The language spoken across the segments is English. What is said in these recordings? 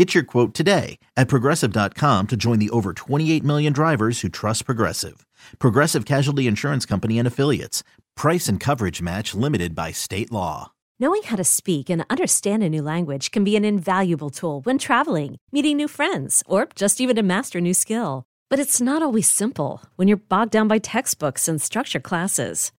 Get your quote today at progressive.com to join the over 28 million drivers who trust Progressive. Progressive Casualty Insurance Company and Affiliates. Price and coverage match limited by state law. Knowing how to speak and understand a new language can be an invaluable tool when traveling, meeting new friends, or just even to master a new skill. But it's not always simple when you're bogged down by textbooks and structure classes.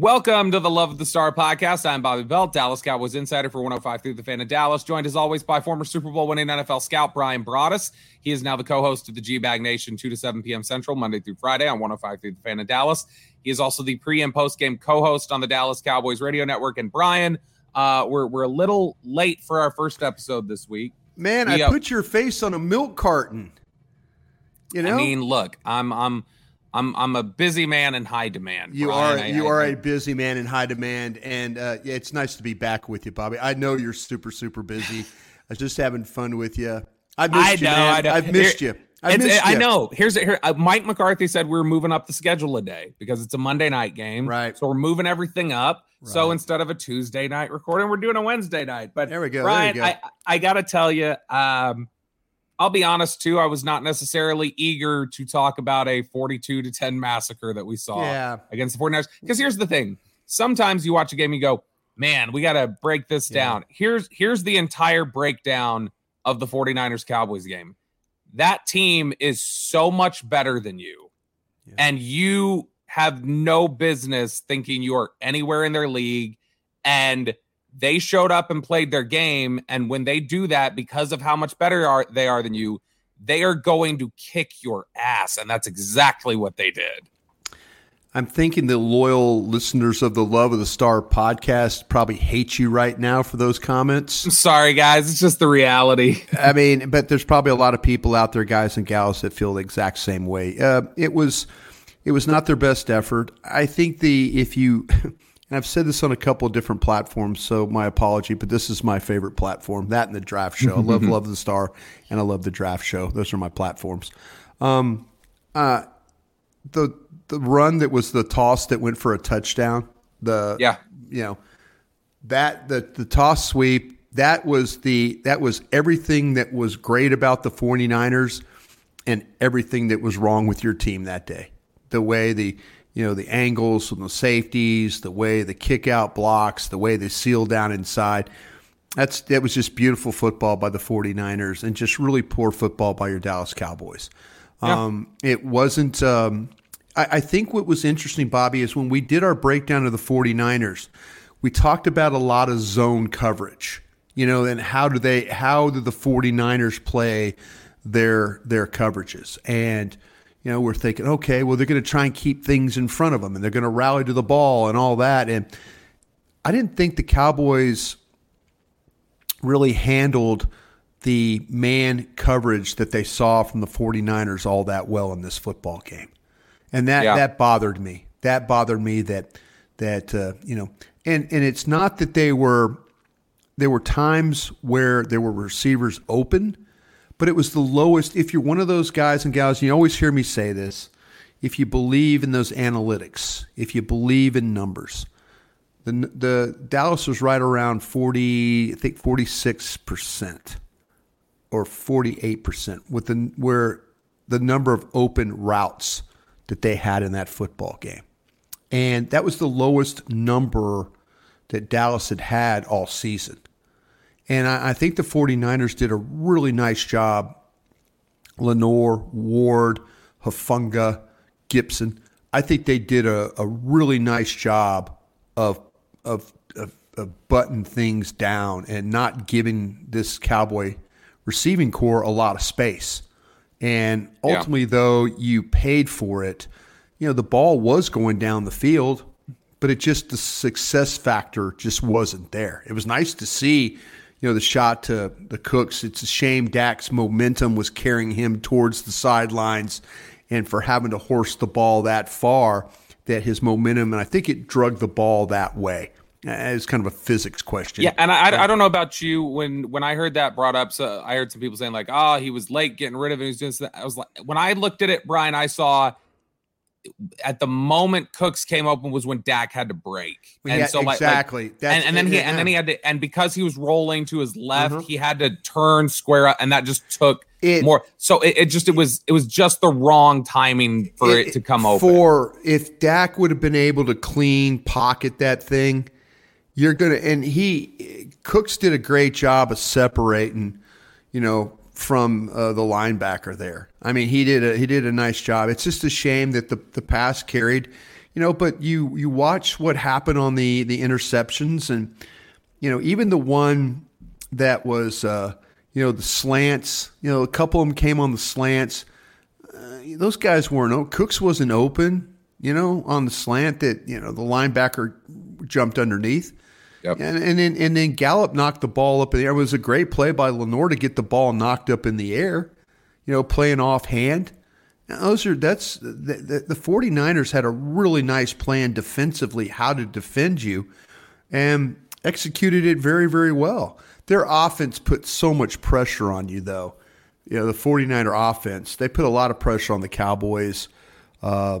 Welcome to the Love of the Star podcast. I'm Bobby Belt, Dallas Cowboys insider for 105 through the fan of Dallas, joined as always by former Super Bowl winning NFL scout Bryan Broaddus. He is now the co-host of the G Bag Nation 2 to 7 p.m. Central, Monday through Friday on 105 through the fan of Dallas. He is also the pre and post game co-host on the Dallas Cowboys radio network. And Bryan, uh, we're we're a little late for our first episode this week. Man, we, I uh, put your face on a milk carton. You know, I mean, look, I'm I'm I'm I'm a busy man in high demand. You Bryan. are I, you I, are I, a busy man in high demand, and uh, yeah, it's nice to be back with you, Bobby. I know you're super super busy. I was just having fun with you. I missed you, know, man. I know. I've missed Here, you. I missed you. I know. Here's here. Uh, Mike McCarthy said we are moving up the schedule a day because it's a Monday night game. Right. So we're moving everything up. Right. So instead of a Tuesday night recording, we're doing a Wednesday night. But there we go. Bryan, go. I I got to tell you, um, I'll be honest too. I was not necessarily eager to talk about a 42 to 10 massacre that we saw yeah. against the 49ers. Because here's the thing: sometimes you watch a game, you go, "Man, we got to break this yeah. down." Here's here's the entire breakdown of the 49ers Cowboys game. That team is so much better than you, yeah. and you have no business thinking you are anywhere in their league. And they showed up and played their game. And when they do that, because of how much better are, they are than you, they are going to kick your ass. And that's exactly what they did. I'm thinking the loyal listeners of the Love of the Star podcast probably hate you right now for those comments. I'm sorry, guys. It's just the reality. I mean, but there's probably a lot of people out there, guys and gals, that feel the exact same way. Uh, it was, it was not their best effort. I think the if you and I've said this on a couple of different platforms, so my apology, but this is my favorite platform. That and the draft show. I love Love the Star, and I love the draft show. Those are my platforms. Um, uh, the the run that was the toss that went for a touchdown. The yeah, you know that the the toss sweep that was the that was everything that was great about the 49ers and everything that was wrong with your team that day. The way the you know, the angles from the safeties, the way the kick out blocks, the way they seal down inside. That's that was just beautiful football by the 49ers and just really poor football by your Dallas Cowboys. Yeah. Um, it wasn't um, I, I think what was interesting, Bobby, is when we did our breakdown of the 49ers, we talked about a lot of zone coverage. You know, and how do they how do the 49ers play their their coverages? And you know, we're thinking, okay, well, they're going to try and keep things in front of them and they're going to rally to the ball and all that. And I didn't think the Cowboys really handled the man coverage that they saw from the 49ers all that well in this football game. And that, yeah. that bothered me. that bothered me. That that uh, you know, and and it's not that they were there were times where there were receivers open, but it was the lowest. If you're one of those guys and gals, you always hear me say this. If you believe in those analytics, if you believe in numbers, the the Dallas was right around forty, I think forty six percent or forty eight percent with the where the number of open routes that they had in that football game. And that was the lowest number that Dallas had had all season. And I, I think the 49ers did a really nice job. Lenoir, Ward, Hufanga, Gipson. I think they did a, a really nice job of, of, of, of button things down and not giving this Cowboy receiving corps a lot of space. And ultimately, yeah. though, you paid for it. You know, the ball was going down the field, but it just, the success factor just wasn't there. It was nice to see, you know, the shot to the Cooks. It's a shame Dak's momentum was carrying him towards the sidelines and for having to horse the ball that far that his momentum, and I think it drug the ball that way. Uh, it's kind of a physics question. Yeah, and I, I don't know about you when when I heard that brought up. So I heard some people saying like, "Oh, he was late getting rid of it." He was doing. I was like, when I looked at it, Bryan, I saw at the moment Cooks came open was when Dak had to break, and yeah, so like exactly, like, and, and, then he yeah. and then he had to, and because he was rolling to his left, mm-hmm. he had to turn square up, and that just took it, more. So it, it, just it was it was just the wrong timing for it, it to come over. For if Dak would have been able to clean pocket that thing you're gonna and he Cooks did a great job of separating, you know, from uh, the linebacker there. I mean, he did a he did a nice job. It's just a shame that the the pass carried, you know, but you you watch what happened on the the interceptions and you know, even the one that was uh, you know, the slants, you know, a couple of them came on the slants. Uh, those guys weren't Cooks wasn't open, you know, on the slant that, you know, the linebacker jumped underneath. Yep. And, and then and then Gallup knocked the ball up in the air. It was a great play by Lenoir to get the ball knocked up in the air, you know, playing offhand. Now, those are that's the, the, the 49ers had a really nice plan defensively how to defend you and executed it very, very well. Their offense put so much pressure on you though. You know, the 49er offense, they put a lot of pressure on the Cowboys. Uh,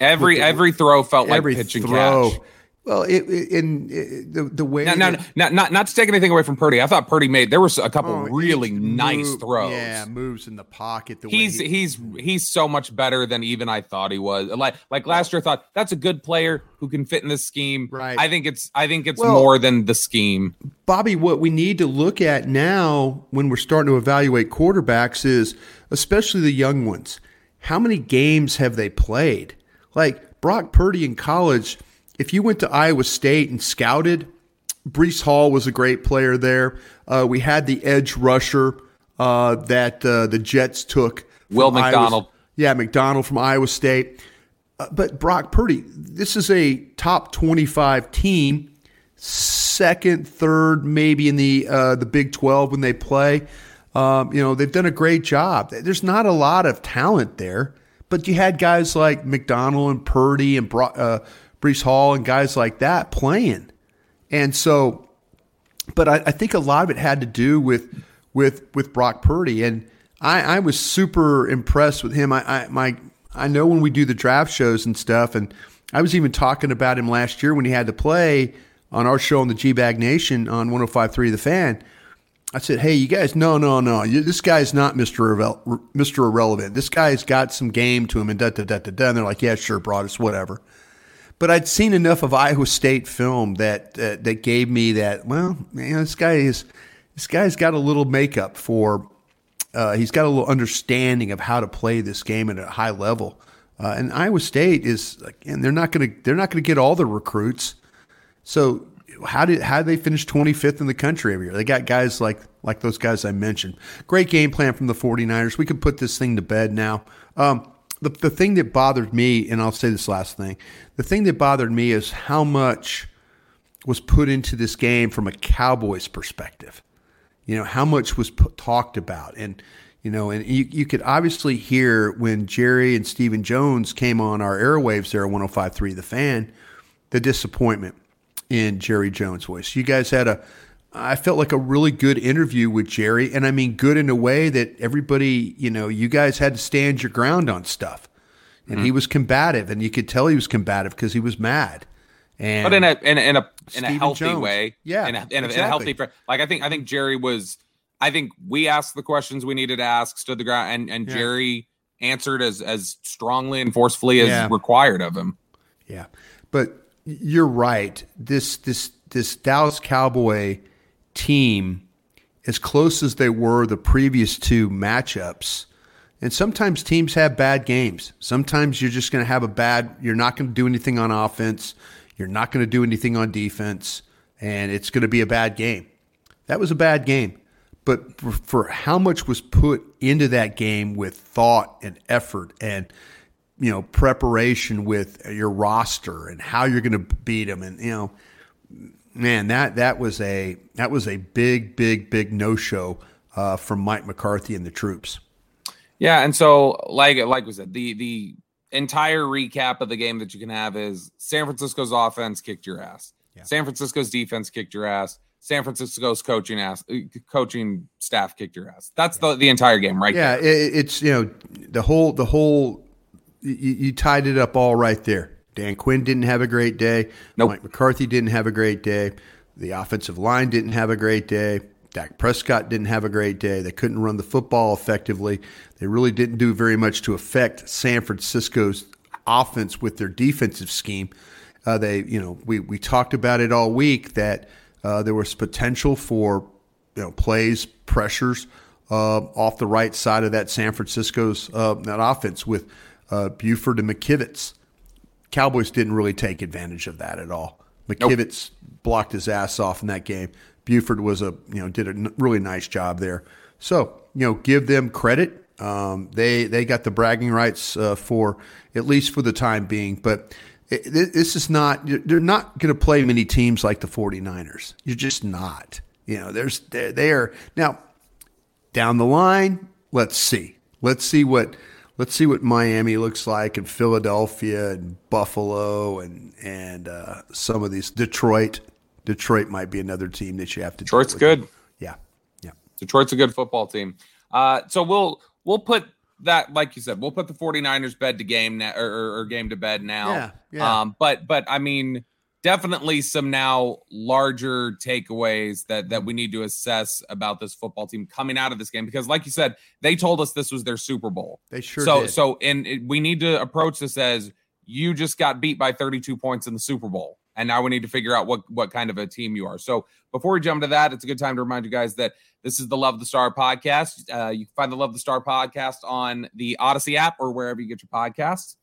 Every every throw felt like pitch and throw. catch. Well, it, it, in it, the the way no, no, no, not not to take anything away from Purdy. I thought Purdy made there was a couple oh, really nice move, throws. Yeah, moves in the pocket. The he's he, he's he's so much better than even I thought he was. Like like last year, I thought that's a good player who can fit in this scheme. Right. I think it's I think it's well, more than the scheme. Bobby, what we need to look at now when we're starting to evaluate quarterbacks is especially the young ones. How many games have they played? Like Brock Purdy in college, if you went to Iowa State and scouted, Breece Hall was a great player there. Uh, we had the edge rusher uh, that uh, the Jets took. Will McDonald. Iowa, yeah, McDonald from Iowa State. Uh, but Brock Purdy, this is a top 25 team, second, third, maybe in the uh, the Big 12 when they play. Um, you know, they've done a great job. There's not a lot of talent there. But you had guys like McDonald and Purdy and uh, Breece Hall and guys like that playing. And so, but I, I, think a lot of it had to do with with with Brock Purdy, and I, I was super impressed with him. I, I my I know when we do the draft shows and stuff, and I was even talking about him last year when he had to play on our show on the G Bag Nation on 105.3 The Fan. I said, "Hey, you guys, no, no, no. This guy's not Mister Mister Irrelevant. This guy's got some game to him." And da da da da da. And they're like, "Yeah, sure, Broaddus, whatever." But I'd seen enough of Iowa State film that uh, that gave me that. Well, you know, this guy is this guy's got a little makeup for. Uh, he's got a little understanding of how to play this game at a high level. Uh, and Iowa State is, and they're not going to they're not going to get all the recruits. So how did how did they finish 25th in the country every year? They got guys like like those guys I mentioned. Great game plan from the 49ers. We can put this thing to bed now. Um, the the thing that bothered me, and I'll say this last thing, the thing that bothered me is how much was put into this game from a Cowboys perspective. You know how much was put, talked about and you know, and you, you could obviously hear when Jerry and Stephen Jones came on our airwaves there, at 105.3 The Fan, the disappointment in Jerry Jones' voice. You guys had a, I felt like a really good interview with Jerry, and I mean good in a way that everybody, you know, you guys had to stand your ground on stuff, and mm-hmm. he was combative, and you could tell he was combative because he was mad. And but in a in a in a, in a healthy Jones. way, yeah, in a, in, a, exactly. in a healthy like I think I think Jerry was I think we asked the questions we needed to ask, stood the ground, and and yeah. Jerry answered as as strongly and forcefully as yeah. required of him. Yeah, but you're right. This this this Dallas Cowboy team, as close as they were the previous two matchups, and sometimes teams have bad games. Sometimes you're just going to have a bad. You're not going to do anything on offense. You're not going to do anything on defense, and it's going to be a bad game. That was a bad game. But for, for how much was put into that game with thought and effort and you know preparation with your roster and how you're going to beat them and you know man that that was a that was a big big big no show uh, from Mike McCarthy and the troops. Yeah, and so like like we said, the the entire recap of the game that you can have is San Francisco's offense kicked your ass. Yeah. San Francisco's defense kicked your ass. San Francisco's coaching ass uh, coaching staff kicked your ass. That's the the entire game, right? Yeah, it, it's you know the whole the whole you, you, tied it up all right there. Dan Quinn didn't have a great day. Nope. Mike McCarthy didn't have a great day. The offensive line didn't have a great day. Dak Prescott didn't have a great day. They couldn't run the football effectively. They really didn't do very much to affect San Francisco's offense with their defensive scheme. Uh, they, you know, we we talked about it all week that uh, there was potential for you know plays, pressures uh, off the right side of that San Francisco's uh, that offense with uh, Burford and McKivitz. Cowboys didn't really take advantage of that at all. McKivitz nope. blocked his ass off in that game. Burford was a you know did a really nice job there. So you know give them credit. Um, they they got the bragging rights uh, for at least for the time being, but this is not they're not going to play many teams like the 49ers you're just not you know there's they're, they are now down the line let's see let's see what let's see what miami looks like and philadelphia and buffalo and and uh, some of these. Detroit. Detroit might be another team that you have to detroit's good. Yeah. Yeah. Detroit's a good football team. Uh, so we'll we'll put that, like you said, we'll put the 49ers bed to game now or, or game to bed now. Yeah, yeah. Um, but but I mean, definitely some now larger takeaways that that we need to assess about this football team coming out of this game because, like you said, they told us this was their Super Bowl. They sure so did. so, and it, we need to approach this as you just got beat by 32 points in the Super Bowl and now we need to figure out what what kind of a team you are. So before we jump to that, it's a good time to remind you guys that this is the Love the Star podcast. Uh, you can find the Love the Star podcast on the Audacy app or wherever you get your podcasts.